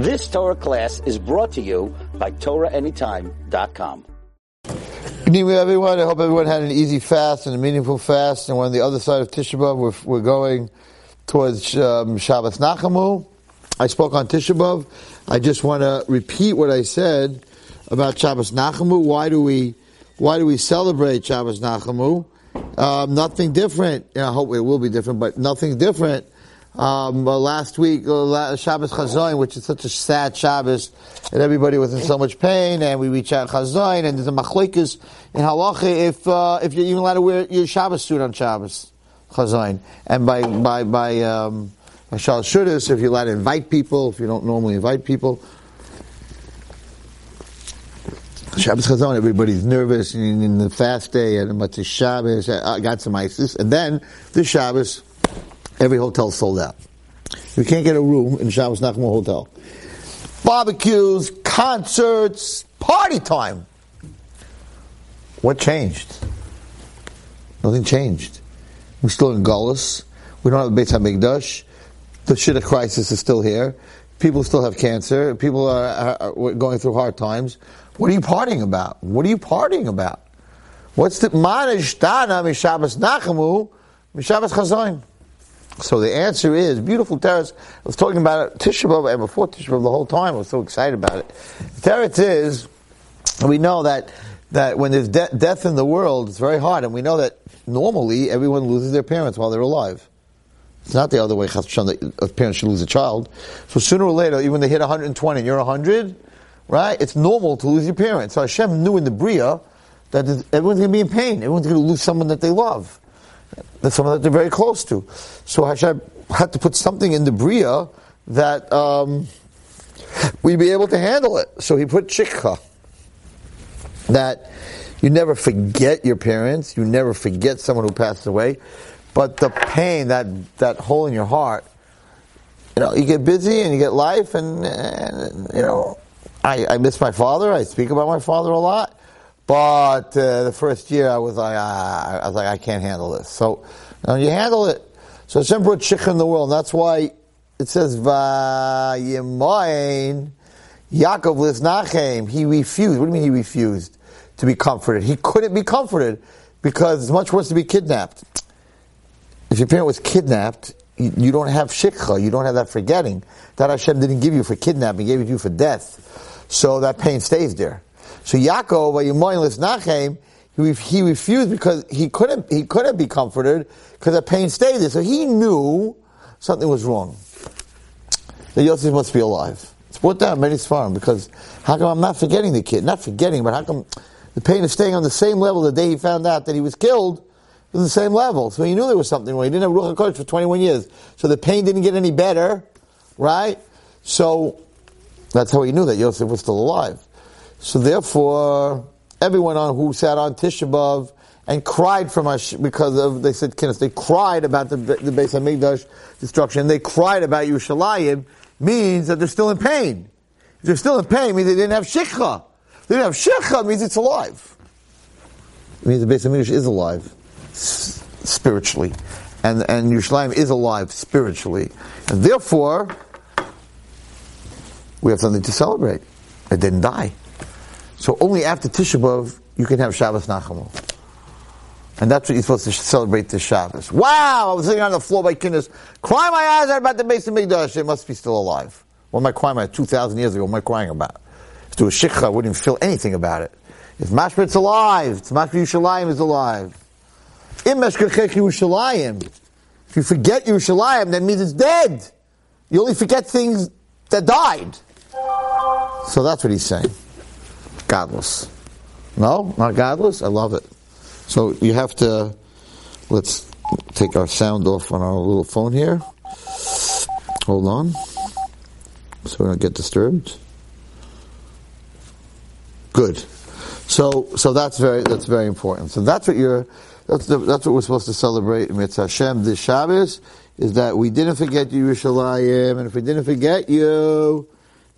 This Torah class is brought to you by TorahAnytime.com. Good evening, everyone. I hope everyone had an easy fast and a meaningful fast. And we're on the other side of Tisha B'Av. We're, we're going towards um, Shabbos Nachamu. I spoke on Tisha B'Av. I just want to repeat what I said about Shabbos Nachamu. Why do we, why do we celebrate Shabbos Nachamu? Um, nothing different. Know, I hope it will be different, but nothing different um, last week, uh, Shabbos Chazoin, which is such a sad Shabbos, and everybody was in so much pain, and we reach out Chazoin, and there's a machlekes in halacha if uh, if you're even allowed to wear your Shabbos suit on Shabbos Chazoin, and by by by um, if you're allowed to invite people, if you don't normally invite people. Shabbos Chazon, everybody's nervous in, in the fast day, and it's Shabbos, I got some ISIS, and then the Shabbos, Every hotel sold out. You can't get a room in Shabbos Nachman Hotel. Barbecues, concerts, party time. What changed? Nothing changed. We're still in Gullus. We don't have a Beit HaMikdash. The Shidduch crisis is still here. People still have cancer. People are, are, going through hard times. What are you partying about? What are you partying about? What's the Ma Nishtana Mishabas Nachamu Mishabas Chazoin? So the answer is beautiful teretz. I was talking about it Tisha B'av and before Tisha B'av the whole time. I was so excited about it. The teretz is we know that that when there's de- death in the world, it's very hard, and we know that normally everyone loses their parents while they're alive. It's not the other way. That a parent should lose a child. So sooner or later, even they hit 120 and you're 100, right? It's normal to lose your parents. So Hashem knew in the bria that everyone's going to be in pain. Everyone's going to lose someone that they love. That's someone that they're very close to. So Hashem had to put something in the Bria that um, we'd be able to handle it. So he put Shikha. That you never forget your parents, you never forget someone who passed away, but the pain, that, that hole in your heart, you know, you get busy and you get life, and, and you know, I, I miss my father. I speak about my father a lot. But uh, the first year, I was like, ah, I was like, I can't handle this. So you handle it. So Hashem brought shikha in the world. And that's why it says Vayimayin Yaakov Liznachem. He refused. What do you mean he refused to be comforted? He couldn't be comforted because it's much worse to be kidnapped. If your parent was kidnapped, you, you don't have shikha. You don't have that forgetting. That Hashem didn't give you for kidnapping. He gave it to you for death. So that pain stays there. So Yaakov, Vayimoinlis Nachem, he, he refused because he couldn't, he couldn't be comforted because the pain stayed there. So he knew something was wrong. That Yosef must be alive. It's brought down many farm because how come I'm not forgetting the kid? Not forgetting, but how come the pain is staying on the same level the day he found out that he was killed? was the same level. So he knew there was something wrong. He didn't have Ruach HaKodesh for 21 years. So the pain didn't get any better, right? So that's how he knew that Yosef was still alive. So therefore, everyone on who sat on Tisha B'av and cried from us because of they said Kinnis, they cried about the the Beis Hamikdash destruction. They cried about Yerushalayim means that they're still in pain. If they're still in pain, means they didn't have shikha. They didn't have shikha means it's alive. It means the Beis Hamikdash is alive spiritually, and and Yerushalayim is alive spiritually, and therefore we have something to celebrate. It didn't die. So only after Tisha B'Av you can have Shabbos Nachamu. And that's what you're supposed to celebrate this Shabbos. Wow, I was sitting on the floor by Kinnis, crying my eyes out about the Beis Hamikdash. It must be still alive. What am I crying about 2,000 years ago? What am I crying about? To a shikha, I wouldn't feel anything about it. If Mashmit's alive, it's Mashmit Yerushalayim is alive. Yerushalayim. If you forget Yerushalayim, that means it's dead. You only forget things that died. So that's what he's saying godless. No, not godless. I love it. So you have to. Let's take our sound off on our little phone here. Hold on, so we don't get disturbed. Good. So, so that's very that's very important. So that's what you're. That's the, that's what we're supposed to celebrate in Mitzvah Hashem this Shabbos is that we didn't forget you, Yerushalayim, and if we didn't forget you,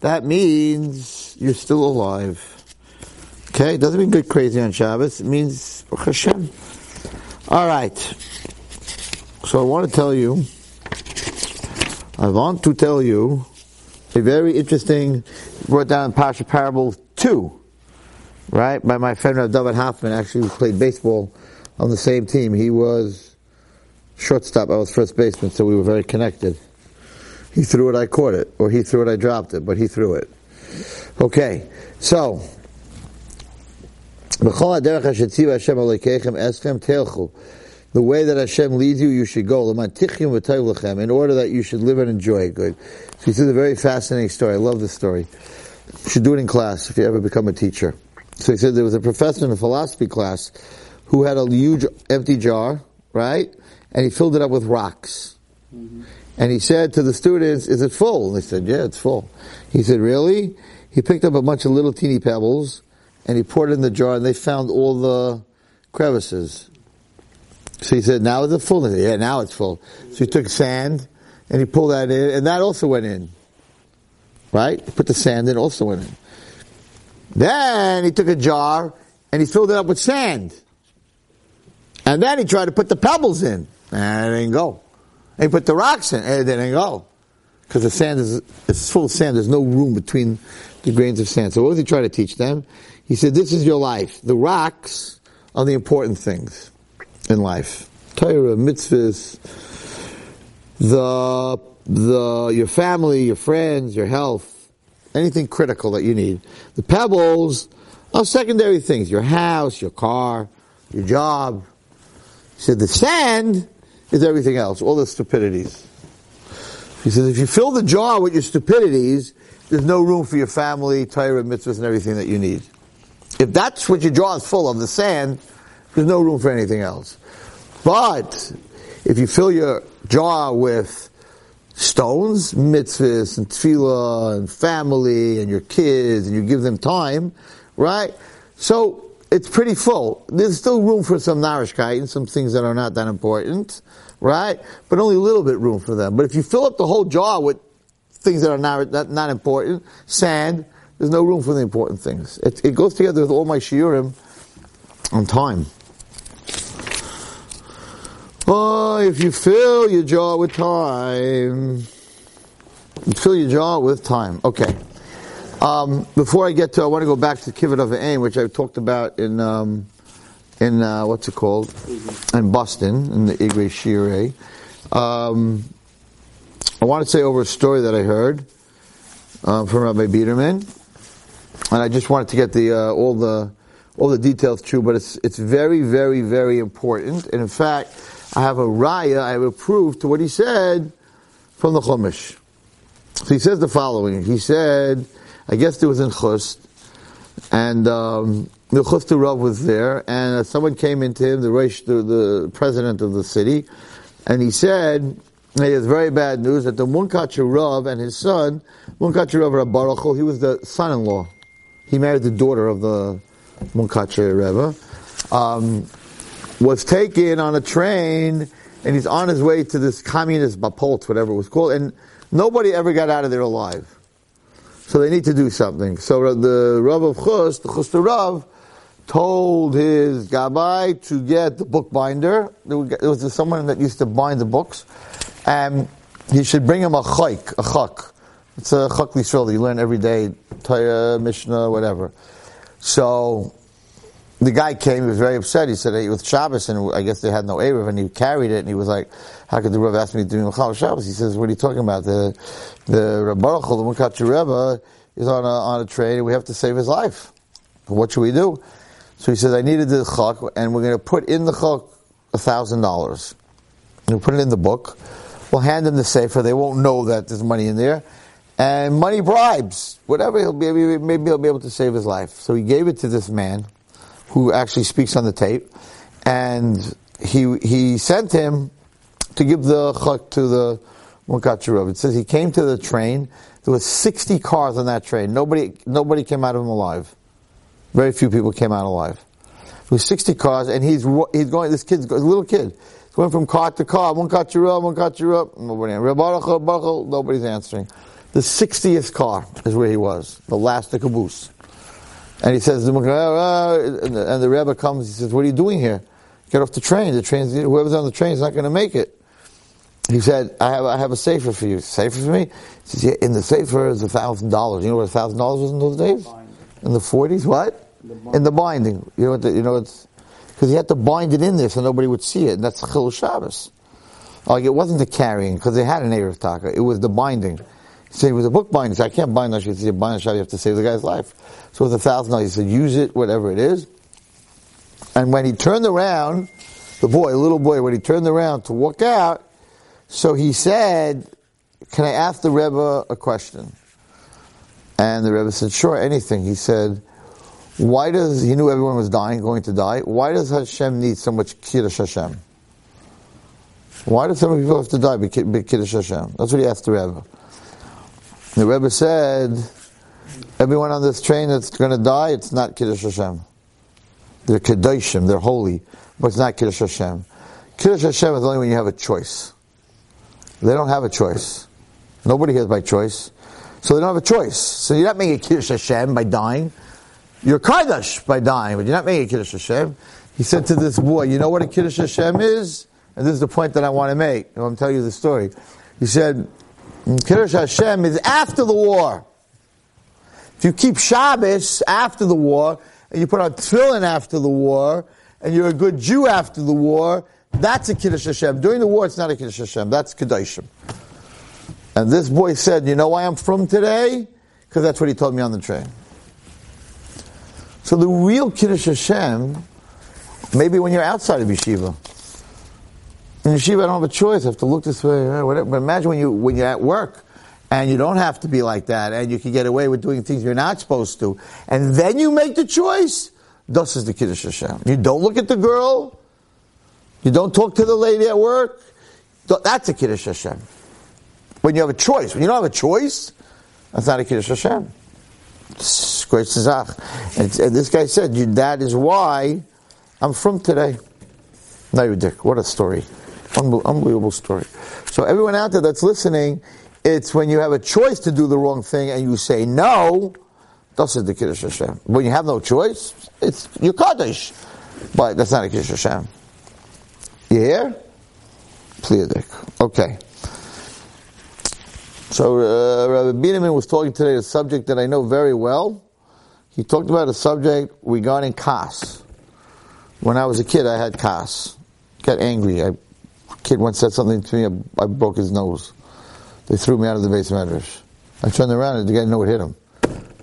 that means you're still alive. Okay, it doesn't mean get crazy on Shabbos. It means Hashem. All right. So I want to tell you. I want to tell you a very interesting, brought down in Pasha Parable 2, right, by my friend David Hoffman, actually, who played baseball on the same team. He was shortstop, I was first baseman, so we were very connected. He threw it, I caught it, or he threw it, I dropped it, but he threw it. Okay, so, the way that Hashem leads you, you should go. In order that you should live and enjoy it. Good. So this is a very fascinating story. I love this story. You should do it in class if you ever become a teacher. So he said there was a professor in a philosophy class who had a huge empty jar, right? And he filled it up with rocks. Mm-hmm. And he said to the students, is it full? And they said, yeah, it's full. He said, really? He picked up a bunch of little teeny pebbles and he poured it in the jar and they found all the crevices. So he said, now it's full? Yeah, now it's full. So he took sand and he pulled that in, and that also went in. Right? He put the sand in, also went in. Then he took a jar and he filled it up with sand. And then he tried to put the pebbles in, and it didn't go. And he put the rocks in, and it didn't go. Because the sand is it's full of sand, there's no room between the grains of sand. So what was he trying to teach them? He said, this is your life. The rocks are the important things in life. Torah, mitzvahs, the, the, your family, your friends, your health, anything critical that you need. The pebbles are secondary things. Your house, your car, your job. He said the sand is everything else, all the stupidities. He says if you fill the jar with your stupidities, there's no room for your family, Torah, mitzvahs, and everything that you need. If that's what your jar is full of, the sand, there's no room for anything else. But if you fill your jar with stones, mitzvahs and tefillah and family and your kids and you give them time, right? So it's pretty full. There's still room for some narishkeit and some things that are not that important, right? But only a little bit room for them. But if you fill up the whole jar with things that are not, not important, sand, there's no room for the important things. It, it goes together with all my shiurim on time. Oh, if you fill your jar with time, fill your jar with time. Okay. Um, before I get to, I want to go back to Kibbud Av V'Em, which I talked about in um, in uh, what's it called in Boston in the Igre Shire. Um, I want to say over a story that I heard uh, from Rabbi Biederman, and I just wanted to get the uh, all the all the details true, but it's it's very very very important, and in fact I have a raya, I have a proof to what he said from the Chumash. So he says the following. He said, I guess there was in Chust, and um, the Chuster Rav was there, and someone came into him, the, Reish, the, the president of the city, and he said, he has very bad news that the Munkatcher Rav and his son, Munkatcher Rav Rabbaruch, he was the son-in-law. He married the daughter of the Munkatcher Rebbe. Um, was taken on a train and he's on his way to this communist Bapolt, whatever it was called, and nobody ever got out of there alive. So they need to do something. So the Rav of Chus, the Chus Rav, told his Gabbai to get the bookbinder. There was someone that used to bind the books, Um, and he should bring him a chayk, a chak. It's a chak Yisrael that you learn every day, Torah, Mishnah, whatever. So the guy came, he was very upset. He said, hey, with Shabbos, and I guess they had no Eruv, and he carried it, and he was like, how could the Rav ask me to do Mechal Shabbos? He says, what are you talking about? The, the Baruch, the Munkatcher Rebbe, is on a, on a train, and we have to save his life. What should we do? So he says, I needed the chak, and we're going to put in the chak a thousand dollars. We'll put it in the book. We'll hand him the safer. They won't know that there's money in there. And money bribes. Whatever, he'll be, maybe he'll be able to save his life. So he gave it to this man who actually speaks on the tape, and he he sent him to give the chak to the Munkatcherov. It says he came to the train. There was 60 cars on that train. Nobody nobody came out of him alive. Very few people came out alive. There was 60 cars, and he's he's going. This kid's a little kid. Going from car to car. Munkatcherov, Munkatcherov. Nobody. Nobody's answering. The 60th car is where he was. The last the caboose. And he says, uh, and the Rebbe comes, he says, what are you doing here? Get off the train. The train, whoever's on the train is not going to make it. he said, I have, I have a safer for you. Safer for me? He says, yeah, in the safer is a thousand dollars. You know what a thousand dollars was in those days? In the forties? What? In the binding. You know what? The, you know it's because he had to bind it in there so nobody would see it. And that's Chil Shabbos. Like it wasn't the carrying because they had an Eruv Taka. It was the binding. Said it was a book binding. Said, I can't bind that. He said, bind a Shabbos, you have to save the guy's life. So with a thousand dollars, he said, use it, whatever it is. And when he turned around, the boy, little boy, when he turned around to walk out, so he said, Can I ask the Rebbe a question? And the Rebbe said, Sure, anything. He said, Why does, he knew everyone was dying, going to die, why does Hashem need so much Kiddush Hashem? Why do so many people have to die by Kiddush Hashem? That's what he asked the Rebbe. The Rebbe said, Everyone on this train that's going to die, it's not Kiddush Hashem. They're Kedoshim, they're holy, but it's not Kiddush Hashem. Kiddush Hashem is only when you have a choice. They don't have a choice. Nobody has by choice. So they don't have a choice. So you're not making Kiddush Hashem by dying. You're Kaddish by dying, but you're not making a Kiddush Hashem. He said to this boy, you know what a Kiddush Hashem is? And this is the point that I want to make. I'm going to tell you the story. He said, Kiddush Hashem is after the war. If you keep Shabbos after the war, and you put on tefillin after the war, and you're a good Jew after the war, that's a Kiddush Hashem. During the war, it's not a Kiddush Hashem. That's Kedoshim. And this boy said, you know why I'm from today? Because that's what he told me on the train. So the real Kiddush Hashem, maybe when you're outside of yeshiva. In yeshiva, I don't have a choice. I have to look this way, eh, whatever. But imagine when you when you're at work and you don't have to be like that, and you can get away with doing things you're not supposed to, and then you make the choice. Thus is the Kiddush Hashem. You don't look at the girl. You don't talk to the lady at work. That's a Kiddush Hashem. When you have a choice. When you don't have a choice, that's not a Kiddush Hashem. And, and this guy said, that is why I'm from today. Dick. What a story. Unbelievable story. So everyone out there that's listening, it's when you have a choice to do the wrong thing and you say no, that's the Kiddush Hashem. When you have no choice, it's your Kaddish. But that's not a Kiddush Hashem. You hear? Pliadik. Okay. So uh, Rabbi Biederman was talking today a subject that I know very well. He talked about a subject regarding kas. When I was a kid, I had kas. Got angry. A kid once said something to me. I, broke his nose. They threw me out of the base. I turned around and the guy knew what hit him.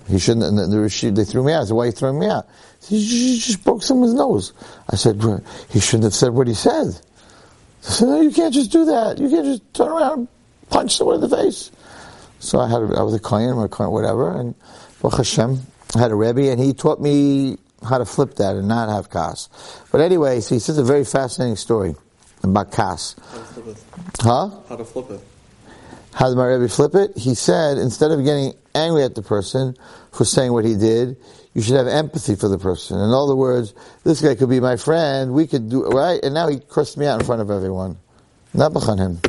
He shouldn't. And the, the, they threw me out. I said, "Why are you throwing me out?" He said, "You just broke someone's nose." I said, "He shouldn't have said what he said." I said, "No, you can't just do that. You can't just turn around and punch someone in the face." So I had, I was a kohen or a kohen, whatever, and Baruch Hashem, I had a rebbe, and he taught me how to flip that and not have kas. But anyway, so he says a very fascinating story about kas. Huh? How to flip it. How did my Rebbe flip it? He said, instead of getting angry at the person for saying what he did, you should have empathy for the person. In other words, this guy could be my friend, we could do, right? And now he cursed me out in front of everyone. Not on him.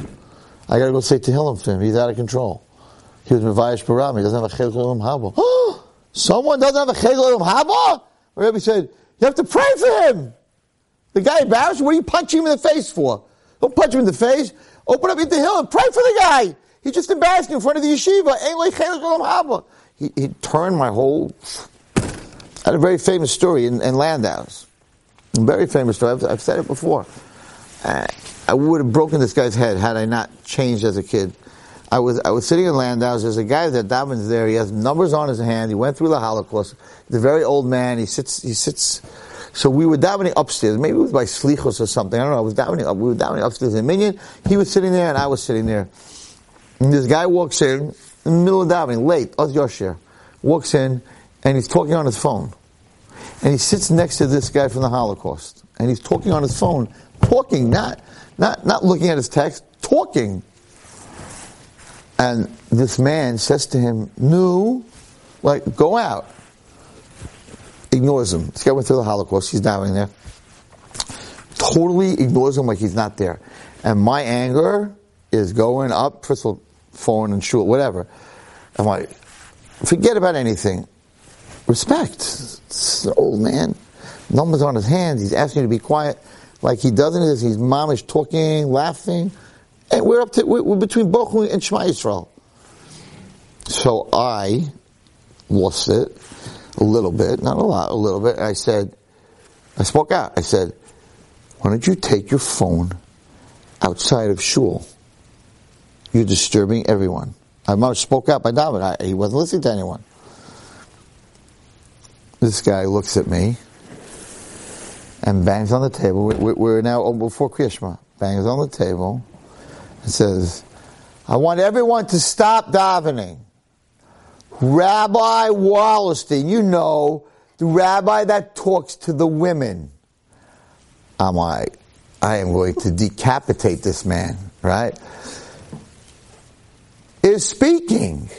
I gotta go say Tehillim for him. He's out of control. He was Mavayish Baram. He doesn't have a Chel Olam Haba. Someone doesn't have a Chel Olam Haba? Rebbe said, you have to pray for him. The guy embarrassed, what are you punching him in the face for? Don't punch him in the face. Open up into hill and pray for the guy. He just embarrassed me in front of the yeshiva. He, he turned my whole. I had a very famous story in, in Landau's. A very famous story. I've, I've said it before. Uh, I would have broken this guy's head had I not changed as a kid. I was I was sitting in Landau's. There's a guy that davens there. He has numbers on his hand. He went through the Holocaust. The very old man. He sits. He sits. So we were davening upstairs. Maybe it was by slichos or something. I don't know. I was davening up. We were davening upstairs in Minyan. He was sitting there, and I was sitting there. And this guy walks in, in the middle of davening, late, Oz Yoshir, walks in, and he's talking on his phone. And he sits next to this guy from the Holocaust. And he's talking on his phone, talking, not, not, not looking at his text, talking. And this man says to him, No, like, go out. Ignores him. This guy went through the Holocaust, he's down there. Totally ignores him like he's not there. And my anger is going up. First of all, phone and shul, whatever. I'm like, forget about anything. Respect. An old man. Numbers on his hands. He's asking you to be quiet. Like he doesn't. He's momish talking, laughing. And we're up to, we're, between Bochum and Shema Yisrael. So I lost it a little bit, not a lot, a little bit. I said, I spoke out. I said, why don't you take your phone outside of shul? You're disturbing everyone. I spoke out by David. He wasn't listening to anyone. This guy looks at me and bangs on the table. We're now before Kriyashma. Bangs on the table and says, I want everyone to stop davening. Rabbi Wallerstein, you know, the rabbi that talks to the women. I'm like, I am going to decapitate this man, right? Is speaking.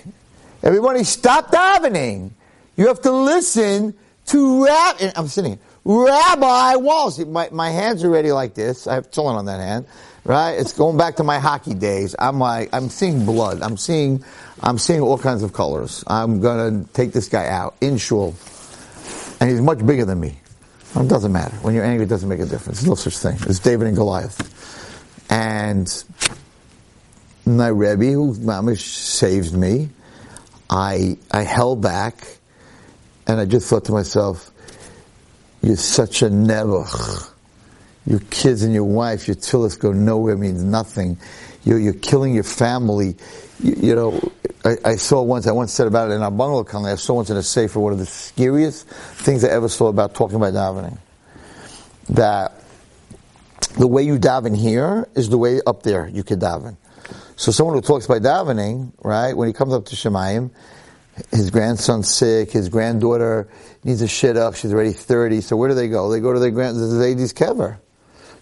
Everybody stop davening. You have to listen to Rabbi, I'm sitting Rabbi Walls. My, my hands are already like this. I have chilling on that hand, right? It's going back to my hockey days. I'm like, I'm seeing blood. I'm seeing, I'm seeing all kinds of colors. I'm gonna take this guy out in shul. And he's much bigger than me. It doesn't matter. When you're angry, it doesn't make a difference. There's no such thing. It's David and Goliath. And my Rebbe, who Mamish saved me, I, I held back and I just thought to myself, you're such a nebuch. Your kids and your wife, your tillus go nowhere means nothing. You're, you're killing your family. You, you know, I, I, saw once, I once said about it in our bungalow company, I saw once in a safer one of the scariest things I ever saw about talking about davening. That the way you daven here is the way up there you could daven. So someone who talks by davening, right, when he comes up to Shemayim, his grandson's sick, his granddaughter needs a shidduch, she's already 30, so where do they go? They go to their grand, the lady's kever.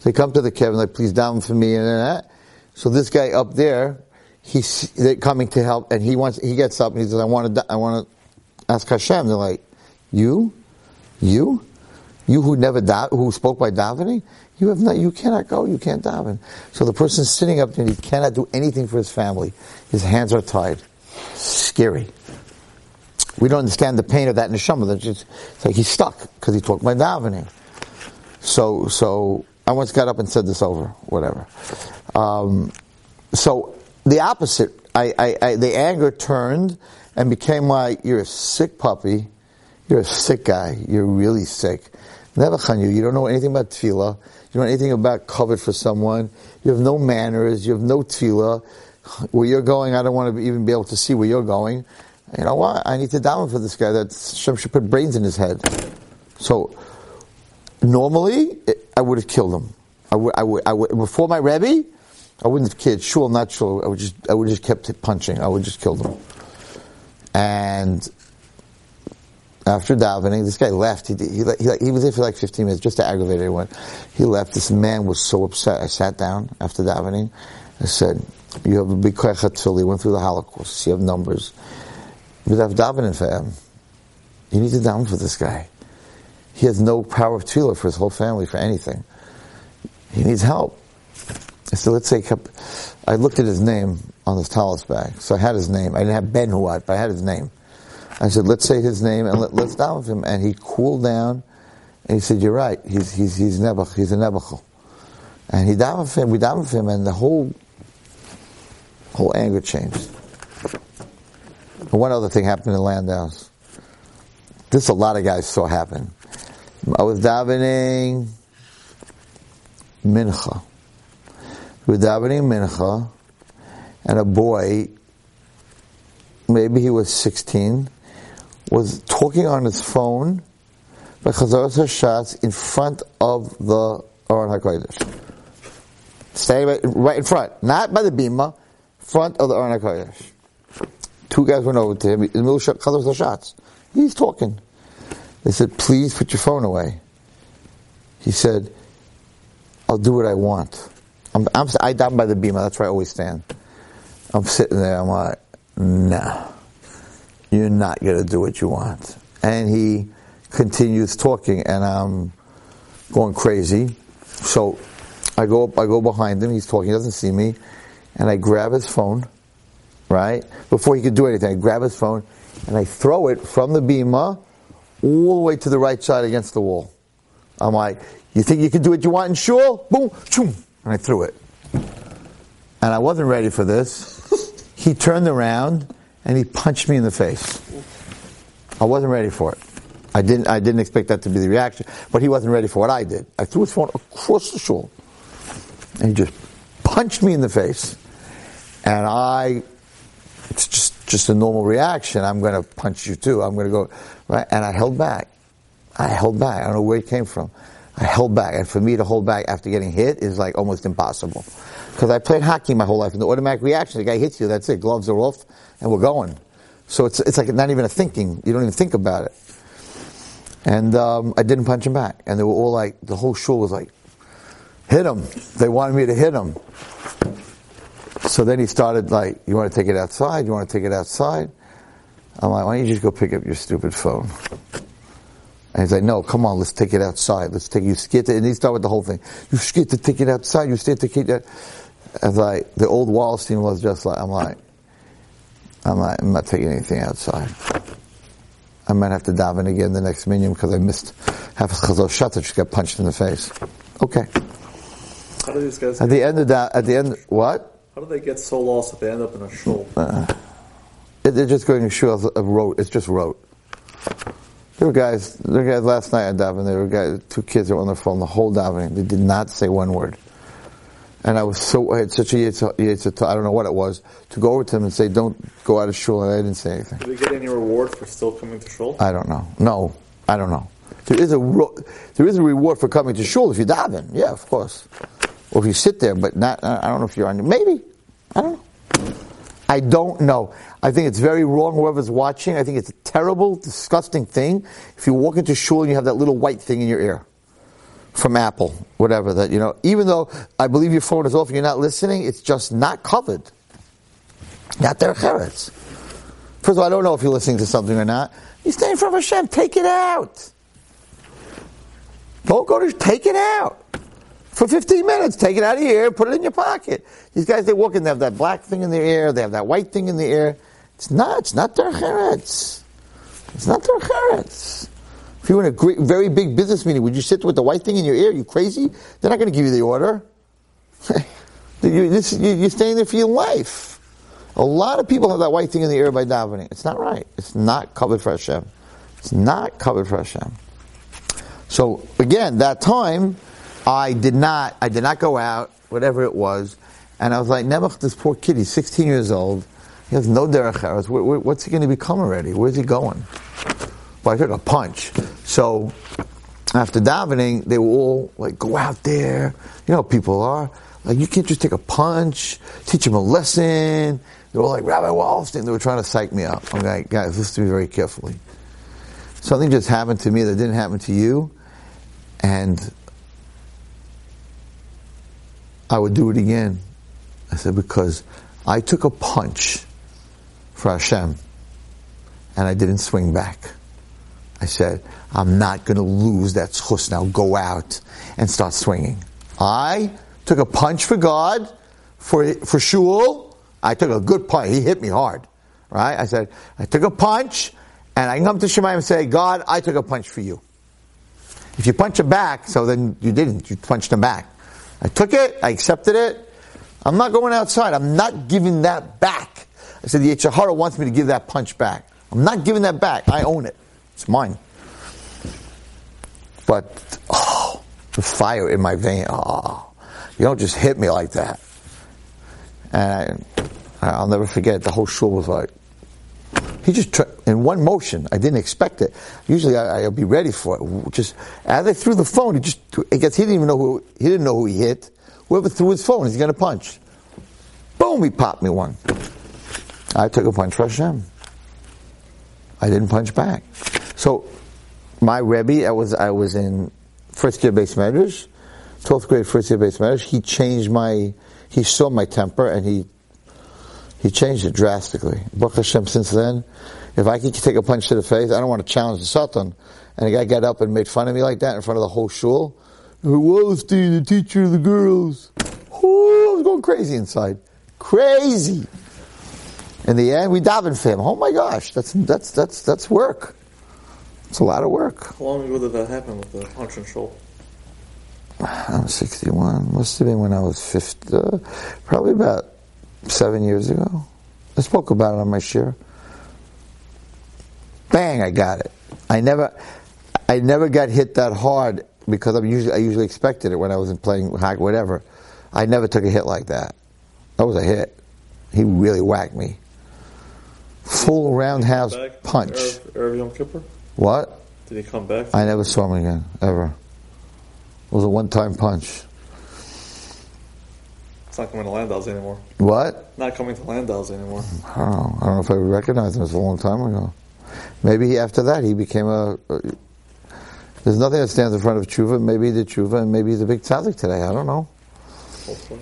They come to the kever, like, please down for me, and that. So this guy up there, he's they're coming to help, and he wants, he gets up and he says, I want to, I want to ask Hashem. They're like, you? You? You who never da- who spoke by davening? You have not, you cannot go, you can't daven. So the person sitting up there, he cannot do anything for his family. His hands are tied. Scary. We don't understand the pain of that neshama. That just it's like he's stuck because he talked by davening. So, so I once got up and said this over, whatever. Um, so the opposite, I, I, I, the anger turned and became like, you're a sick puppy, you're a sick guy, you're really sick. Never you, you don't know anything about tefillah, you don't know anything about kavod for someone, you have no manners, you have no tefillah. Where you're going, I don't want to even be able to see where you're going you know what? I need to daven for this guy that Shem should put brains in his head. So, normally, I would have killed him. I would, I would, I would, before my Rebbe, I wouldn't have killed. Sure, not sure. I would just, I would just kept punching. I would just kill them. And after davening, this guy left. He, he, he, he was there for like 15 minutes just to aggravate everyone. He left. This man was so upset. I sat down after davening. I said, you have a big koyach He went through the Holocaust. You have numbers. You have davening for him. You need to daven for this guy. He has no power of tefillah for his whole family for anything. He needs help. So let's say I looked at his name on his tallis bag. So I had his name. I didn't have Ben Huat, but I had his name. I said, let's say his name and let, us daven for him. And he cooled down and he said, you're right. He's, he's, he's Nebuch. He's a Nebuchal. And he davened him. We davened him and the whole, whole anger changed. And one other thing happened in Landau's. This a lot of guys saw happen. I was davening mincha. We were davening mincha, and a boy, maybe he was 16, was talking on his phone by Chazaras Hashatz in front of the Aron HaKodesh. Standing right, right in front, not by the bima, front of the Aron HaKodesh. Two guys went over to him. In the middle of the shots, he's talking. They said, "Please put your phone away." He said, "I'll do what I want." I'm, I'm I down by the bima. That's where I always stand. I'm sitting there. I'm like, "Nah, you're not going to do what you want." And he continues talking, and I'm going crazy. So I go I go behind him. He's talking. He doesn't see me, and I grab his phone right? Before he could do anything, I grab his phone and I throw it from the bima all the way to the right side against the wall. I'm like, you think you can do what you want in shul? Boom, choom, and I threw it. and I wasn't ready for this. he turned around and he punched me in the face. I wasn't ready for it. I didn't, I didn't expect that to be the reaction, but he wasn't ready for what I did. I threw his phone across the shul, and he just punched me in the face. And I, it's just, just a normal reaction. I'm going to punch you too. I'm going to go, right? And I held back. I held back. I don't know where it came from. I held back. And for me to hold back after getting hit is like almost impossible. Because I played hockey my whole life, and the automatic reaction, the guy hits you, that's it. Gloves are off, and we're going. So it's, it's like not even a thinking. You don't even think about it. And um, I didn't punch him back. And they were all like, the whole shul was like, hit him. They wanted me to hit him. So then he started like, you want to take it outside? You want to take it outside? I'm like, why don't you just go pick up your stupid phone? And he's like, no, come on, let's take it outside. Let's take, you to, and he started with the whole thing. You scared to take it outside, you scared to take it. And like, the old Wallerstein was just like, I'm like, I'm like, I'm not taking anything outside. I might have to daven again the next minyan because I missed half a chazal shot that just got punched in the face. Okay. How do these guys? At the end of that, at the end, what? How do they get so lost that they end up in a shul? It- They're just going to show us a road. It's just road. There were guys. There were guys last night at daven. There were guys, two kids that were on their phone the whole davening. They did not say one word. And I was so I had such a yetzer- I don't know what it was to go over to them and say, "Don't go out of shul." And I didn't say anything. Do they get any reward for still coming to shul? I don't know. No, I don't know. There is a there is a reward for coming to shul if you daven. Yeah, of course. Or if you sit there, but not. I don't know if you're on. Maybe. I don't know. I don't know. I think it's very wrong. Whoever's watching, I think it's a terrible, disgusting thing. If you walk into shul and you have that little white thing in your ear from Apple, whatever that you know. Even though I believe your phone is off and you're not listening, it's just not covered. Not their. First of all, I don't know if you're listening to something or not. You're staying from Hashem. Take it out. Don't go to take it out for 15 minutes. Take it out of your ear, put it in your pocket. These guys, they walk in, they have that black thing in their ear, they have that white thing in the ear. It's not. It's not their cheretz. It's not their cheretz. If you were in a great, very big business meeting, would you sit with the white thing in your ear? Are You crazy? They're not going to give you the order. you, this, you, you're staying there for your life. A lot of people have that white thing in the ear by davening. It's not right. It's not covered for Hashem. It's not covered for Hashem. So again, that time, I did not, I did not go out, whatever it was, and I was like, Nebuch, this poor kid, he's 16 years old, he has no derech eretz. What's he going to become already? Where's he going? Well, I took a punch. So after davening, they were all like, go out there. You know how people are. Like, you can't just take a punch, teach him a lesson. They were like, Rabbi Wallerstein. They were trying to psych me up. I'm like, guys, listen to me very carefully. Something just happened to me that didn't happen to you, and I would do it again. I said, because I took a punch for Hashem, and I didn't swing back. I said, I'm not going to lose that schus now. Go out and start swinging. I took a punch for God, for, for shul. I took a good punch. He hit me hard. Right? I said, I took a punch, and I come to Shemaim and say, God, I took a punch for you. If you punch him back, so then you didn't. You punched him back. I took it. I accepted it. I'm not going outside. I'm not giving that back. I said, the yetzer hara wants me to give that punch back. I'm not giving that back. I own it. It's mine. But, oh, the fire in my vein. Oh, you don't just hit me like that. And I, I'll never forget, the whole shul was like, he just tr- in one motion. I didn't expect it. Usually I, I'll be ready for it. Just as I threw the phone, he just I guess he didn't even know who he didn't know who he hit. Whoever threw his phone, he's to punch. Boom! He popped me one. I took a punch for Hashem. I didn't punch back. So my Rebbe, I was I was in first year Beis Medrash, twelfth grade first year Beis Medrash. He changed my he saw my temper and he he changed it drastically. Baruch Hashem, since then, if I could take a punch to the face, I don't want to challenge the Satan. And a guy got up and made fun of me like that in front of the whole shul. Wallerstein, the teacher of the girls. Ooh, I was going crazy inside. Crazy. In the end, we davened for him. Oh my gosh, that's, that's, that's, that's work. It's a lot of work. How long ago did that happen with the punch and shul? I'm 61. Must have been when I was 50, uh, probably about seven years ago. I spoke about it on my share. Bang! I got it. I never, I never got hit that hard because I'm usually I usually expected it when I was playing hack whatever. I never took a hit like that. That was a hit. He really whacked me. Full roundhouse punch. Erev, Erev Yom Kippur? What? Did he come back? I never saw him again ever. It was a one-time punch. It's not coming to Landau's anymore. What? Not coming to Landau's anymore. I don't know. I don't know if I recognize him. It was a long time ago. Maybe after that he became a. a there's nothing that stands in front of tshuva. Maybe the tshuva, and maybe a big tzaddik today. I don't know. Hopefully.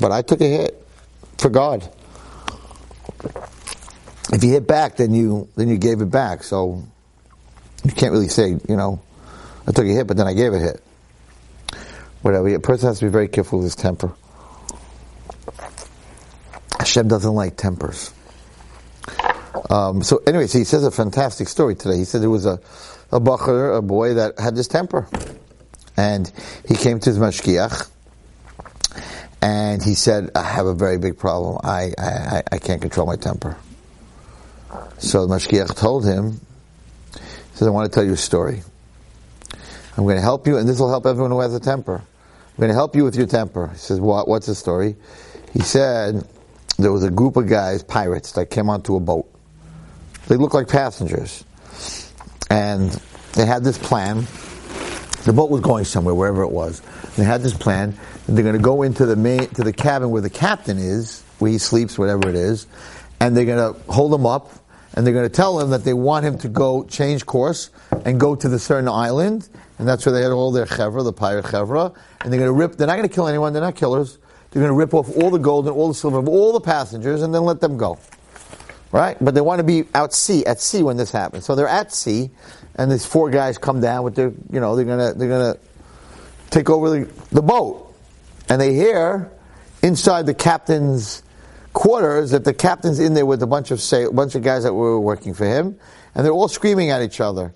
But I took a hit for God. If you hit back, then you then you gave it back. So you can't really say, you know, I took a hit, but then I gave a hit. Whatever. A person has to be very careful with his temper. Hashem doesn't like tempers. Um, so, anyways, he says a fantastic story today. He said there was a a bacher, a boy that had this temper, and he came to his mashgiach, and he said, "I have a very big problem. I I, I can't control my temper." So the mashgiach told him, he says, "I want to tell you a story. I'm going to help you, and this will help everyone who has a temper. I'm going to help you with your temper." He says, "What? What's the story?" He said, "There was a group of guys, pirates, that came onto a boat. They looked like passengers." and they had this plan. The boat was going somewhere, wherever it was. They had this plan. They're going to go into the main, to the cabin where the captain is, where he sleeps, whatever it is, and they're going to hold him up, and they're going to tell him that they want him to go change course and go to the certain island, and that's where they had all their chevra, the pirate chevra, and they're going to rip. They're not going to kill anyone. They're not killers. They're going to rip off all the gold and all the silver of all the passengers, and then let them go right? But they want to be out sea at sea when this happens. So they're at sea, and these four guys come down with their, you know, they're gonna they're gonna take over the, the boat, and they hear inside the captain's quarters that the captain's in there with a bunch of say a bunch of guys that were working for him, and they're all screaming at each other.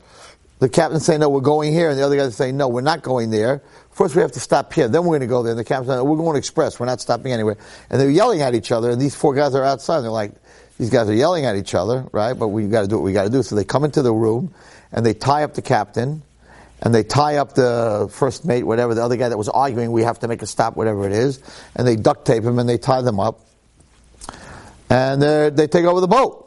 The captain's saying, "No, we're going here," and the other guys saying, "No, we're not going there. First, we have to stop here. Then we're going to go there." And the captain's saying, "We're going express. We're not stopping anywhere." And they're yelling at each other, and these four guys are outside. They're like, these guys are yelling at each other, right? But we got to do what we got to do. So they come into the room and they tie up the captain and they tie up the first mate, whatever, the other guy that was arguing, we have to make a stop, whatever it is, and they duct tape him and they tie them up and they take over the boat.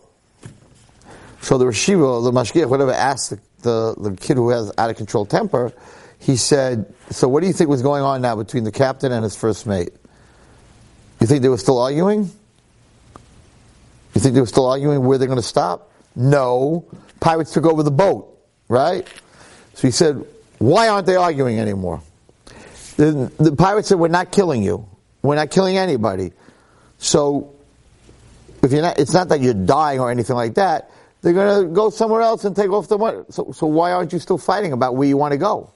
So the Rosh Yeshiva, the Mashgiach, whatever, asked the, the, the kid who has out of control temper, he said, So what do you think was going on now between the captain and his first mate? You think they were still arguing? You think they were still arguing where they're going to stop? No. Pirates took over the boat, right? So he said, Why aren't they arguing anymore? The, the pirates said, We're not killing you. We're not killing anybody. So if you're not, it's not that you're dying or anything like that. They're going to go somewhere else and take off the money. So, so why aren't you still fighting about where you want to go?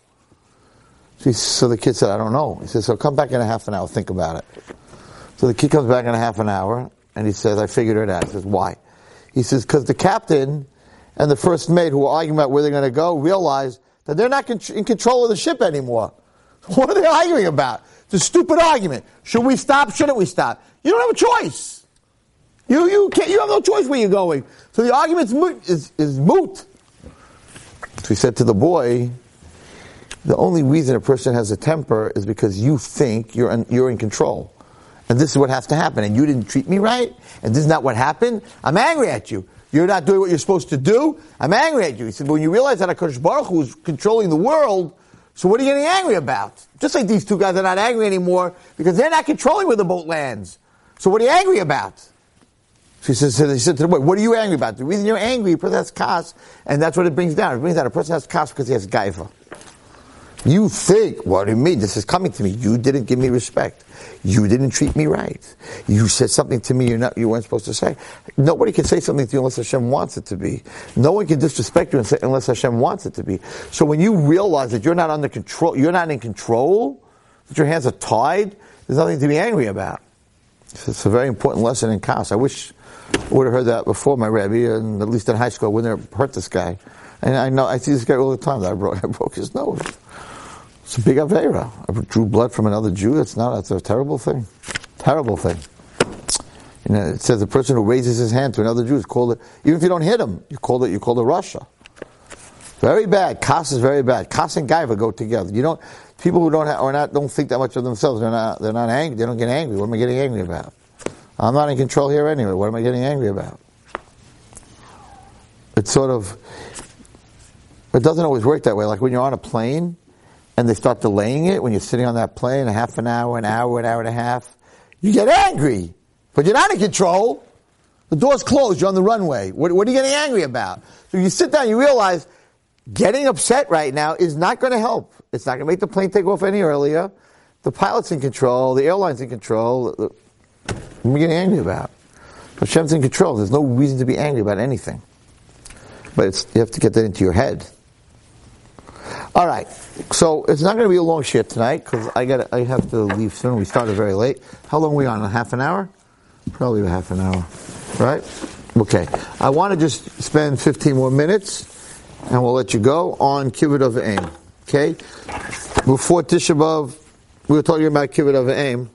So, the kid said, I don't know. He said, so come back in a half an hour, think about it. So the kid comes back in a half an hour and he says, I figured it out. He says, why? He says, because the captain and the first mate who were arguing about where they're going to go realized that they're not in control of the ship anymore. What are they arguing about? It's a stupid argument. Should we stop? Shouldn't we stop? You don't have a choice. You, you, can't, you have no choice where you're going. So the argument is, is moot. So he said to the boy, the only reason a person has a temper is because you think you're in, you're in control. And this is what has to happen. And you didn't treat me right. And this is not what happened. I'm angry at you. You're not doing what you're supposed to do. I'm angry at you. He said, when you realize that HaKadosh Baruch Hu is controlling the world, so what are you getting angry about? Just like these two guys are not angry anymore because they're not controlling where the boat lands. So what are you angry about? So he says, so he said to the boy, what are you angry about? The reason you're angry, a person has kas, and that's what it brings down. It brings down a person has kas because he has gaiva. You think, what do you mean? This is coming to me. You didn't give me respect. You didn't treat me right. You said something to me you're not, you weren't supposed to say. Nobody can say something to you unless Hashem wants it to be. No one can disrespect you unless Hashem wants it to be. So when you realize that you're not under control, you're not in control, that your hands are tied, there's nothing to be angry about. It's a very important lesson in Kas. I wish would have heard that before my Rebbe, and at least in high school, I wouldn't have hurt this guy. And I know, I see this guy all the time that I broke, I broke his nose. It's a big avera. I drew blood from another Jew. That's not. That's a terrible thing. Terrible thing. You know, it says the person who raises his hand to another Jew is called it. Even if you don't hit him, you call it. You call it Russia. Very bad. Kas is very bad. Kas and gaiva go together. You don't. People who don't have, or not don't think that much of themselves. They're not. They're not angry. They don't get angry. What am I getting angry about? I'm not in control here anyway. What am I getting angry about? It's sort of. It doesn't always work that way. Like when you're on a plane and they start delaying it, when you're sitting on that plane a half an hour, an hour, an hour and a half, you get angry. But you're not in control. The door's closed. You're on the runway. What, what are you getting angry about? So you sit down, you realize getting upset right now is not going to help. It's not going to make the plane take off any earlier. The pilot's in control. The airline's in control. What are you getting angry about? Hashem's in control. There's no reason to be angry about anything. But you have to get that into your head. All right. So it's not going to be a long shit tonight because I got I have to leave soon. We started very late. How long are we on? A half an hour? Probably a half an hour. Right? Okay. I want to just spend 15 more minutes and we'll let you go on Kibbud Av V'Em. Okay? Before Tisha B'Av, we were talking about Kibbud Av V'Em.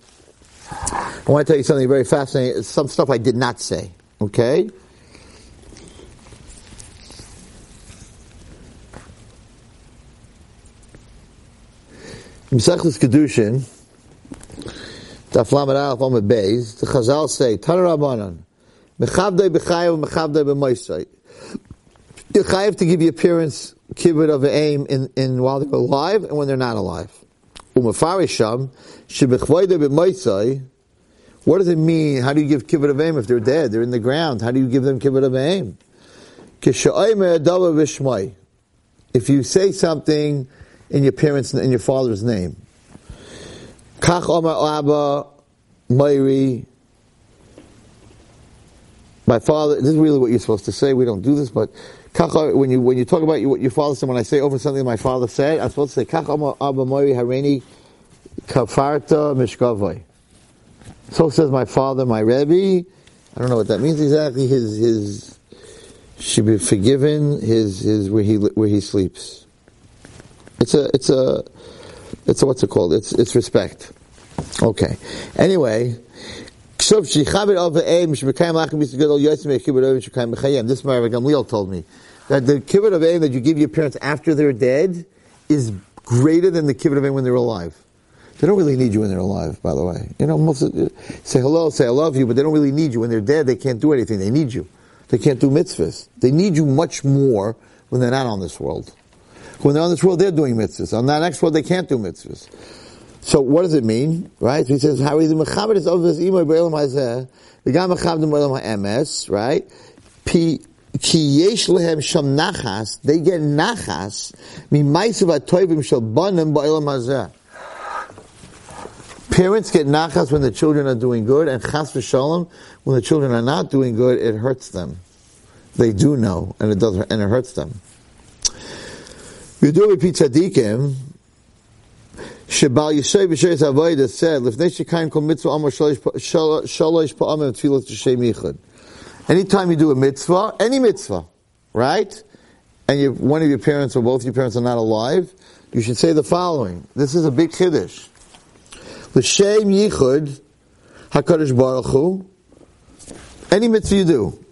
I want to tell you something very fascinating. Some stuff I did not say. Okay? Mesechus Kiddushin, Daf Lamed Aleph Amid Beis, the Chazal say, Tana Rabbanan, Mechavdei b'chayav Mechavdei b'moisai. You're chayav to give you appearance, Kibbud Av V'Em in, in while they're alive and when they're not alive. Umafarisham, shebechvoidei b'moisai, what does it mean? How do you give Kibbud Av V'Em if they're dead? They're in the ground. How do you give them Kibbud Av V'Em? If you say something in your parents in your father's name. Kach Omar Abba Mayri. My father. This is really what you're supposed to say. We don't do this, but Uh, when you when you talk about what your father said, when I say over something my father said, I'm supposed to say Kach Mayri Hareni Kafarta Mishkavai. So says my father, my Rebbe. I don't know what that means exactly. His his should be forgiven. His his where he where he sleeps. It's a, it's a, it's a, what's it called? It's, it's respect. Okay. Anyway, this Marav Gamliel told me that the Kibbud Av V'Em that you give your parents after they're dead is greater than the Kibbud Av V'Em when they're alive. They don't really need you when they're alive, by the way. You know, most of, say hello, say I love you, but they don't really need you. When they're dead, they can't do anything. They need you. They can't do mitzvahs. They need you much more when they're not on this world. When they're on this world, they're doing mitzvahs. On that next world, they can't do mitzvahs. So what does it mean? Right? He says, how is the mechaber is of this imoy b'elam hazeh, v'gam mechaber b'elam ha'emes, right? P, ki yesh lehem sham nachas, they get nachas, mi maisav atoivim shal banim b'elam hazeh. Parents get nachas when the children are doing good, and chas v'shalom, when the children are not doing good, it hurts them. They do know, and it does, and it hurts them. We do repeat tzaddikim. Shebal Yisrael b'sheres avodah said, "Lifnei shekayim kol mitzvah amar shalosh pa'amim tefillah t'shem yichud." Anytime you do a mitzvah, any mitzvah, right, and you, one of your parents or both your parents are not alive, you should say the following. This is a big chiddush. L'shem yichud hakadosh baruch hu. Any mitzvah you do,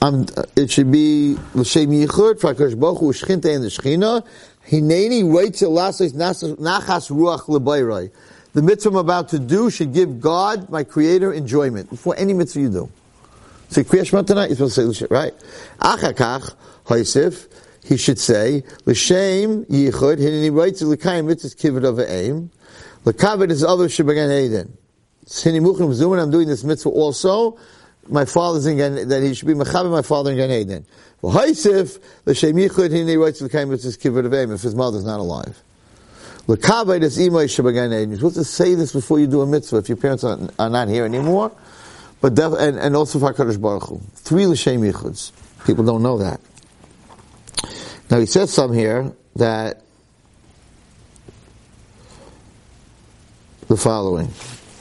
um, it should be l'shem yichud for Hakadosh Baruch Hu shchinte in the shchina. Hineni writes lasos nachas ruach lebayroi. The mitzvah I'm about to do should give God, my Creator, enjoyment before any mitzvah you do. Say Kriyash tonight. You're supposed to say right. Achakach hoisif. He should say l'shem yichud. Hineni writes l'kayim mitzvah Kibbud Av V'Em. L'kavod is other shebegan eden. Sini muchim zuman. I'm doing this mitzvah also my father's in Gan, that he should be mechaber my father in Gan Eden. Well, Haisif, the Shem Yichud, he writes it's his Kibbud Av V'Em, if his mother's not alive. L'kaved is imay shebagan Eden. You're supposed to say this before you do a mitzvah, if your parents are, are not here anymore, but def, and, and also for HaKadosh Baruch Hu. Three L'shem Yichuds. People don't know that. Now he says some here that the following.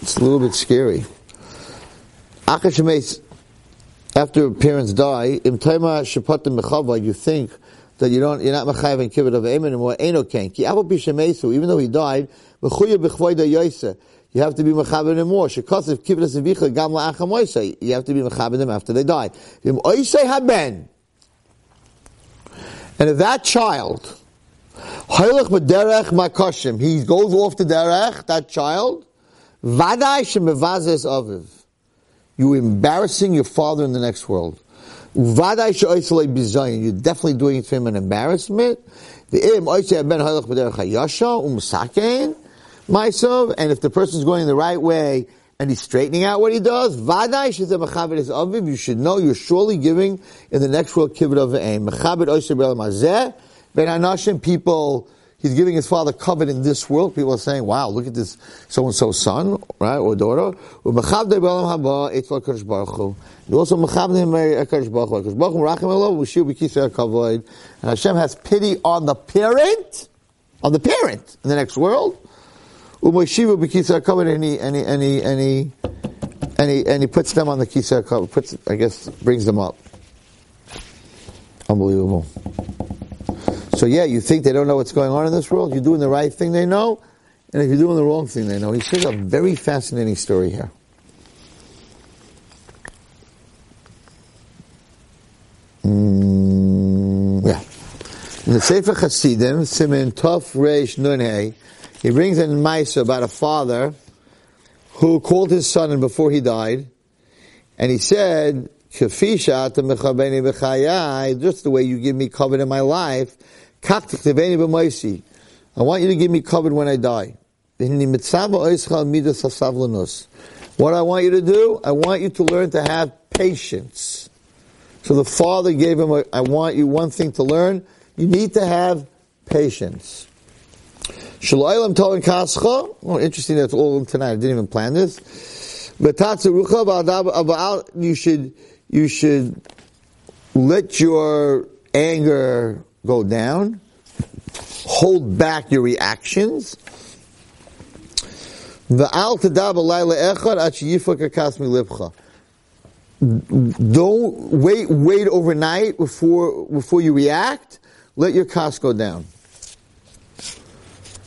It's a little bit scary after parents die, you think that you don't, you're not mechayiv and Kibbud Av V'Em anymore. Eno ken ki avo. Even though he died, mechuyev b'chvoida yoyse. You have to be mechaber them more. Shekosef kibbut sevicha gam la'acham oisei. You have to be mechaber them after they die. Oisei haben. And if that child, Hailach b'derech makoshim, he goes off the derech, that child, vaday shemevazes aviv. You're embarrassing your father in the next world. Vaday she'oiselei bizayin. You're definitely doing it to him an embarrassment. The im oisei ben hailach b'derech hayasha umsakein myself, and if the person's going the right way and he's straightening out what he does, vaday shezeh mechaber is aviv. You should know you're surely giving in the next world Kibbud Av V'Em. Mechaber oisei b'el mazeh. Ben Anashim, people, he's giving his father covet in this world. People are saying, wow, look at this so-and-so's son, right, or daughter. Umechavdei b'olam haba, etzva HaKadosh Baruch Hu. And also, mechavdei uh, HaKadosh Baruch Hu. HaKadosh Baruch Hu, rachim elo, v'shiu b'kisei. And Hashem has pity on the parent, on the parent in the next world. Umoshivu b'kisei HaKavod, and he, and he, and he, and he, and he, and he puts them on the kisei HaKavod, puts, I guess, brings them up. Unbelievable. So yeah, you think they don't know what's going on in this world? You're doing the right thing, they know. And if you're doing the wrong thing, they know. He shares a very fascinating story here. Mm, yeah. In the Sefer Chassidim, Simen Tov Reish Nun he brings in Maisa about a father who called his son and before he died, and he said, "Kafisha just the way you give me covenant in my life, I want you to give me covered when I die. What I want you to do, I want you to learn to have patience. So the father gave him, a, I want you one thing to learn, you need to have patience. Shalaylam Tolan Kascha, oh interesting that's all tonight, I didn't even plan this. You should, you should let your anger go down. Hold back your reactions. Don't wait, wait overnight before, before you react. Let your cost go down.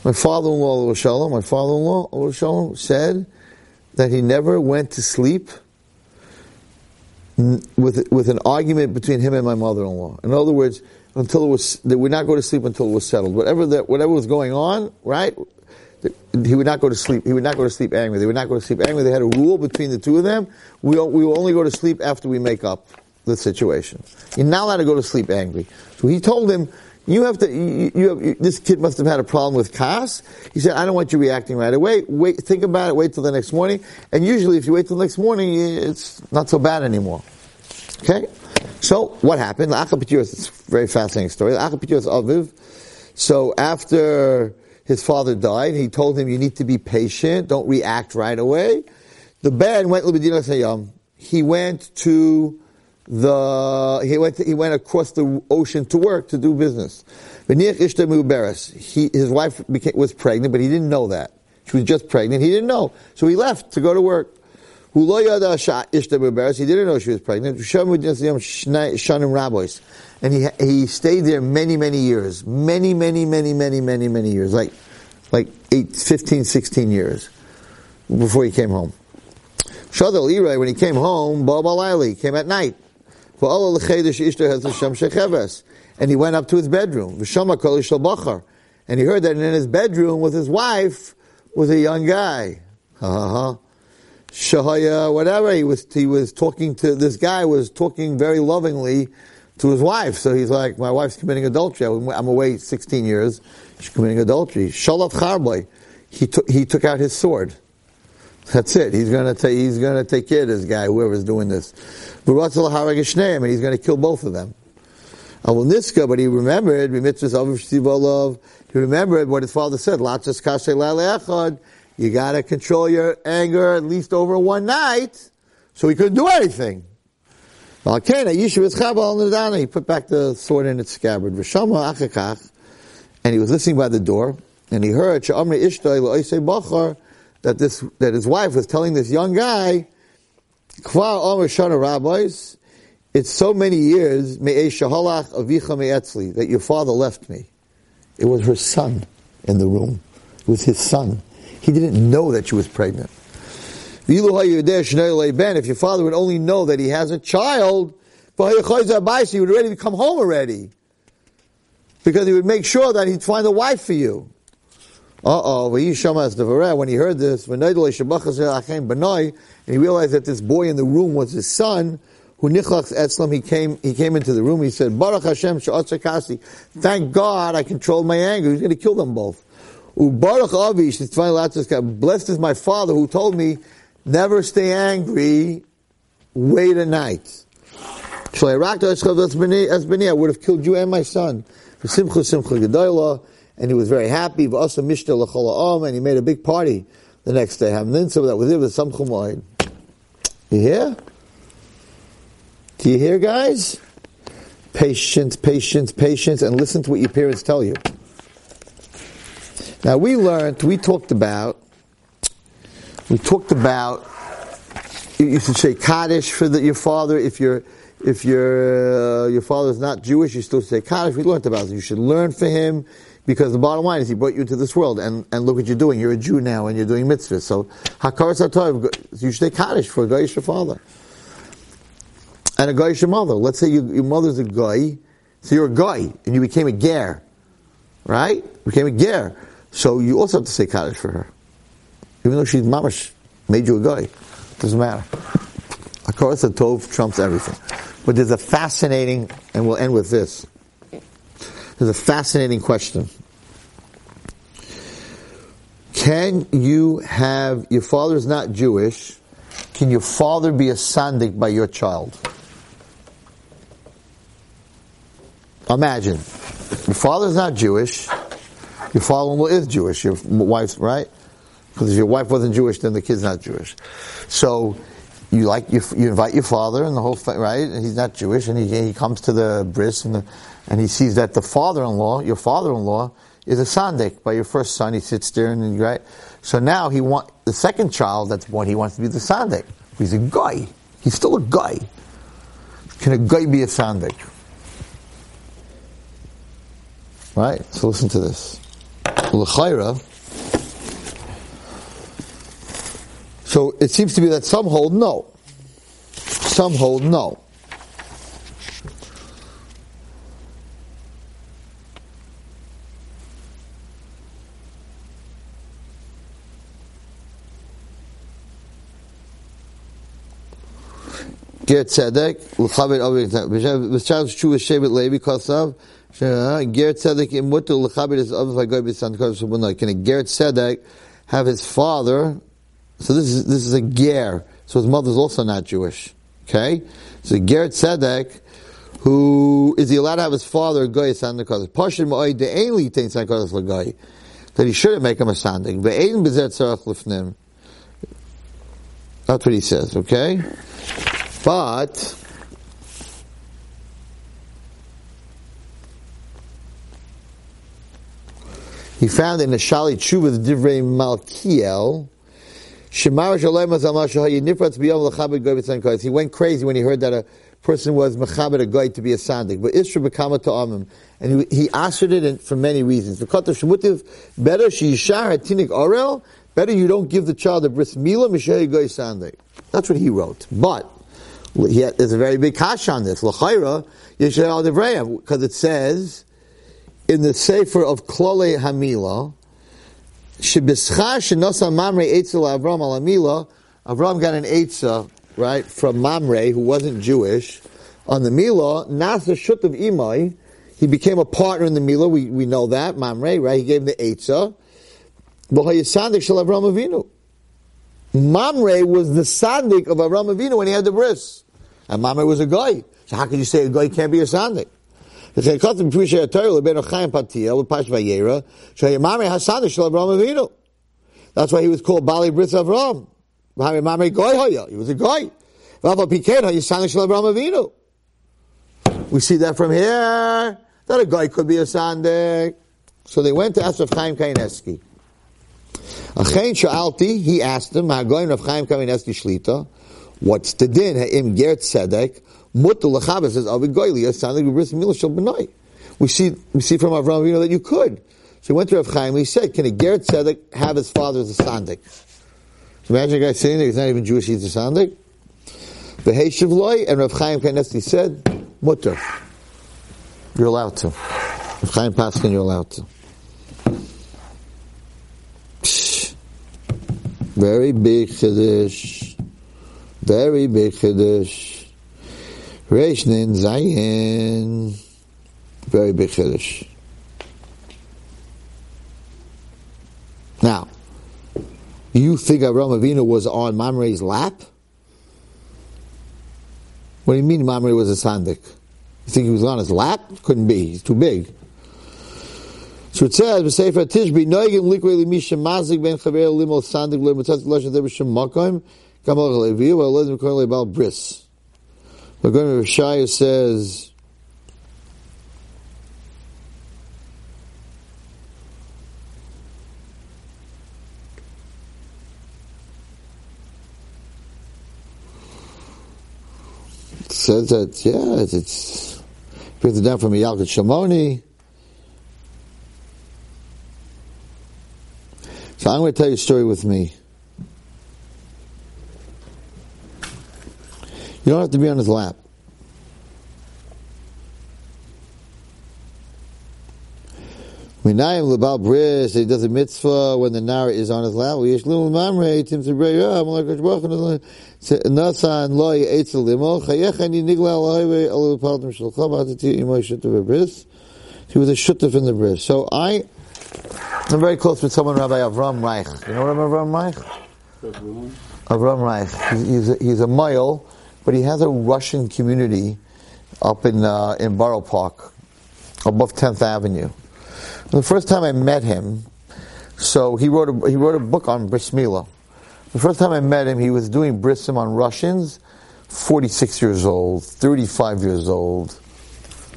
My father-in-law, my father-in-law, said that he never went to sleep with, with an argument between him and my mother-in-law. In other words, until it was, they would not go to sleep until it was settled. Whatever that, whatever was going on, right? He would not go to sleep. He would not go to sleep angry. They would not go to sleep angry. They had a rule between the two of them. We, we will only go to sleep after we make up the situation. You're not allowed to go to sleep angry. So he told him, you have to, you, you have, this kid must have had a problem with Kas. He said, I don't want you reacting right away. Wait, think about it, wait till the next morning. And usually if you wait till the next morning, it's not so bad anymore. Okay? So, what happened? Akapitos it's a very fascinating story. Aviv. So, after his father died, he told him, you need to be patient, don't react right away. The Ben went He went to the, he went, to, he went across the ocean to work, to do business. He, his wife became, was pregnant, but he didn't know that. She was just pregnant. He didn't know. So he left to go to work. He didn't know she was pregnant. And he, he stayed there many, many years. Many, many, many, many, many, many years. Like, like eight, 15, 16 years before he came home. Shadal when he came home, Baba came at night. And he went up to his bedroom. And he heard that in his bedroom with his wife was a young guy. Ha. Shahaya, whatever, he was, he was talking to, this guy was talking very lovingly to his wife. So he's like, my wife's committing adultery. I'm away 16 years. She's committing adultery. Shalat Charboy. He took, he took out his sword. That's it. He's gonna take, he's gonna take care of this guy, whoever's doing this. And he's gonna kill both of them. Niska, but he remembered, he remembered what his father said, you gotta control your anger at least over one night. So he couldn't do anything. He put back the sword in its scabbard. And he was listening by the door, and he heard that this that his wife was telling this young guy, it's so many years, me'ei shahalach avicha me'etzli, that your father left me. It was her son in the room. It was his son. He didn't know that she was pregnant. If your father would only know that he has a child, he would already come home already. Because he would make sure that he'd find a wife for you. Uh-oh, when he heard this, and he realized that this boy in the room was his son, who nichlach etzlam, he came, he came into the room, he said, Baruch Hashem kasi. Thank God I controlled my anger. He's going to kill them both. Baruch Avish, blessed is my father who told me, never stay angry, wait a night. I would have killed you and my son. Simcha Simcha Gedolah, and he was very happy. And he made a big party the next day. So that was it with some chumoid. You hear? Do you hear, guys? Patience, patience, patience, and listen to what your parents tell you. Now we learned, we talked about, we talked about, you should say Kaddish for the, your father if you're, if your uh, your father is not Jewish, you still say Kaddish. We learned about it. You should learn for him because the bottom line is he brought you into this world, and, and look what you're doing. You're a Jew now, and you're doing mitzvahs. So Hakaras Hatov, you should say Kaddish for a Goyish father and a Goyish mother. Let's say you, your mother's a guy, so you're a guy, and you became a ger, right? Became a ger. So you also have to say Kaddish for her. Even though she's mamash, made you a guy. Doesn't matter. Hakaras Hatov trumps everything. But there's a fascinating, and we'll end with this. There's a fascinating question. Can you have, your father is not Jewish, can your father be a sandik by your child? Imagine, your father is not Jewish, your father-in-law is Jewish, your wife's, right? Because if your wife wasn't Jewish, then the kid's not Jewish. So, you like you, you invite your father and the whole right? And he's not Jewish, and he, he comes to the bris and the, and he sees that the father-in-law, your father-in-law, is a sandik by your first son. He sits there and right. So now he want the second child that's born. He wants to be the sandik. He's a guy. He's still a guy. Can a guy be a sandik? Right. So listen to this. L'chayra. So it seems to be that some hold no. Some hold no. Ger Tzedek, L'chavit Avi, V'shal Shu Shevet Levi Kosav, uh, Ger Tzedek Imutu L'chavit is Avi Vagoy B'san Kosav Can a Ger Tzedek have his father so this is this is a ger. So his mother's also not Jewish. Okay, so ger tzedek, who is he allowed to have his father goy sandakas? Pashim ma'oy de'eli tein sandakas l'goy. That he shouldn't make him a sandik. Ve'ein b'zer tzarach lifnim. That's what he says. Okay, but. He found in the Shali Tshuva the Divrei Malkiel, he went crazy when he heard that a person was mechabed a guy to be a sandik. But Isra bekama to amim, and he, he answered it for many reasons. The better. Better you don't give the child a bris mila mishay guy sandik. That's what he wrote. But had, there's a very big kash on this. L'chayra yishayal because it says in the sefer of klole hamila Mamre Avram Alamila. Avram got an Eitzah, right, from Mamre, who wasn't Jewish, on the Mila, Nasa Shut of Imai, he became a partner in the Mila, we, we know that, Mamre, right, he gave him the Avinu. Mamre was the sandik of Avram Avinu when he had the bris. And Mamre was a guy. So how can you say a guy can't be a sandik? That's why he was called Bali Bris Avram. Mamre Mamre Goy Hoya. He was a guy. We see that from here, that a guy could be a sandik. So they went to ask Rav Chaim Kanievsky. Achein Sha'alti, he asked him, Ha'goyin Rav Chaim Kanievsky Shlita, what's the din? Ha'im Ger Tzedek, Mutta Lachabas says, Avi Goyli, Sandig Bris Milah Shal Benoi. We see, we see from Avraham Avinu that you could. So he went to Rav Chaim, he said, can a Geret Tzedek have his father as a Sandik? So imagine a guy sitting there, he's not even Jewish, he's a Sandik. V'heshiv loy, and Rav Chaim Kanievsky said, mutter. You're allowed to. Rav Chaim Paskin, you're allowed to. Very big Chiddush. Very big Chiddush. Reish Nin Zayin. Very big Chiddush. Now, you think Avraham Avinu was on Mamre's lap? What do you mean Mamre was a sandik? You think he was on his lap? Couldn't be. He's too big. So it says, "V'sefer Tishbi noigim mazik ben chaver limo sandik limitzat lashon there b'shem makom gamal levi v'alezim kohen lebal bris." Going to Rishaya says. Says that yeah, it's, it's brings it down from Yalkut Shimoni. So I'm going to tell you a story with me. You don't have to be on his lap. Minayim lebal bris, he does a mitzvah when the nara is on his lap. We Yishlim mamre, tim sebrei yah, malak hashbach, nasan lo yetzel limo, chayechen yi nigla highway, al paldim shalcha, batati imoy shutav bris. He was a shutaf in the bris. So I, I'm very close with someone, Rabbi Avram Reich. You know Rabbi Avram Reich? Avram Reich. He's, he's, a, he's a mile, but he has a Russian community up in uh, in Borough Park, above 10th Avenue. The first time I met him, so he wrote a, he wrote a book on bris. The first time I met him, he was doing brisim on Russians, 46 years old, 35 years old.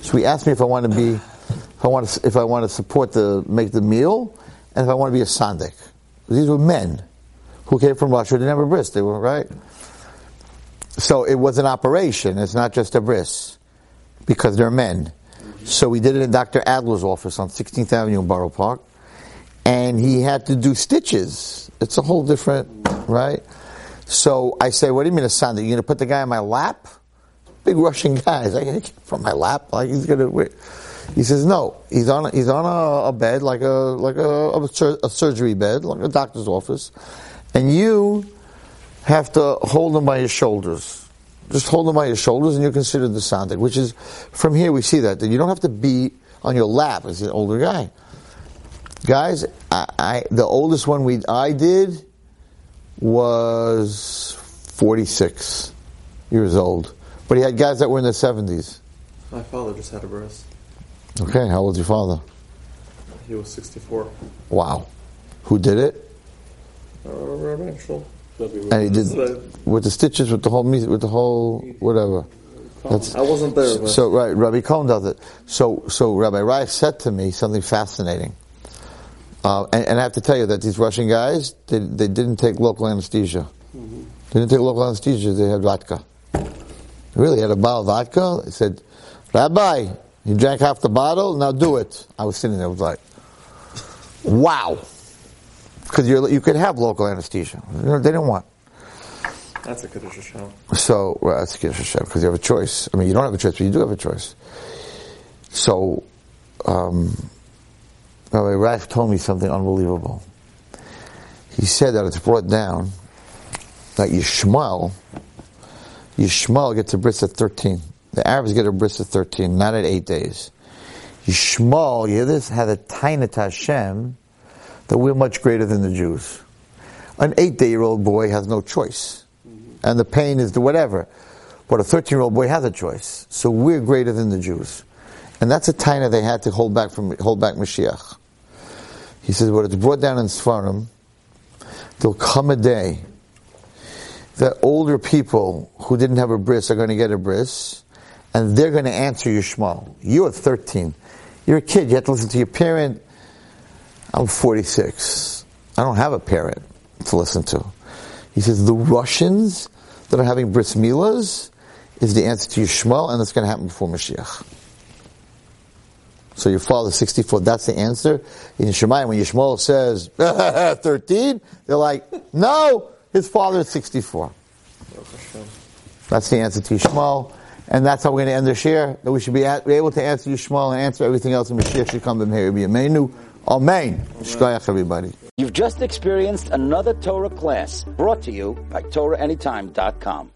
So he asked me if I want to be, if I want to, if I want to support the make the meal, and if I want to be a sandik. These were men who came from Russia. They didn't bris. They were right. So it was an operation. It's not just a bris because they're men. So we did it in Dr. Adler's office on 16th Avenue in Borough Park. And he had to do stitches. It's a whole different, right? So I say, what do you mean a Sunday? You're going to put the guy on my lap? Big Russian guy. He's like, from my lap? Like he's going to, he says, no. He's on, he's on a, a bed, like a, like a, a, sur- a surgery bed, like a doctor's office. And you have to hold him by his shoulders just hold them by your shoulders and you're considered the sandik, which is, from here we see that, that you don't have to be on your lap as an older guy. Guys, I, I, the oldest one we I did was 46 years old. But he had guys that were in their 70s. My father just had a bris. Okay, how old's your father? He was 64. Wow. Who did it? Uh, Rabbi Shul. And he did with the stitches, with the whole, with the whole, whatever. That's- I wasn't there. But So right, Rabbi Cohn does it. So so Rabbi Reich said to me something fascinating, uh, and, and I have to tell you that these Russian guys they, they didn't take local anesthesia. They didn't take local anesthesia. They had vodka. Really had a bottle of vodka. They said, Rabbi, you drank half the bottle. Now do it. I was sitting there. I was like, wow, because you you could have local anesthesia. They didn't want. that's a Kiddush Hashem. So, well, that's a Kiddush Hashem, because you have a choice. I mean, you don't have a choice, but you do have a choice. So, um, Rabbi Reich told me something unbelievable. He said that it's brought down that Yishmael, Yishmael gets a bris at 13. The Arabs get a bris at 13, not at 8 days. Yishmael, you hear this, had a tainat Hashem that we're much greater than the Jews. An 8 day year old boy has no choice mm-hmm. and the pain is the whatever. But a 13 year old boy has a choice. So we're greater than the Jews. And that's a taina they had to hold back from, hold back Mashiach. He says, what it's brought down in Sfarim, there'll come a day that older people who didn't have a bris are going to get a bris, and they're going to answer Yishmael. You're 13. You're a kid. You have to listen to your parent. I'm 46. I don't have a parent to listen to. He says the Russians that are having bris milas, is the answer to Yishmael, and it's going to happen before Mashiach. So your father's 64, that's the answer. In Shemayim, when Yishmael says 13, they're like, no, his father is 64. That's the answer to Yishmael. And that's how we're going to end the share. That we should be, at, be able to answer Yishmael and answer everything else in Mashiach should come to here. Be Amen. Amen. Shkoyach, everybody. You've just experienced another Torah class brought to you by TorahAnytime.com.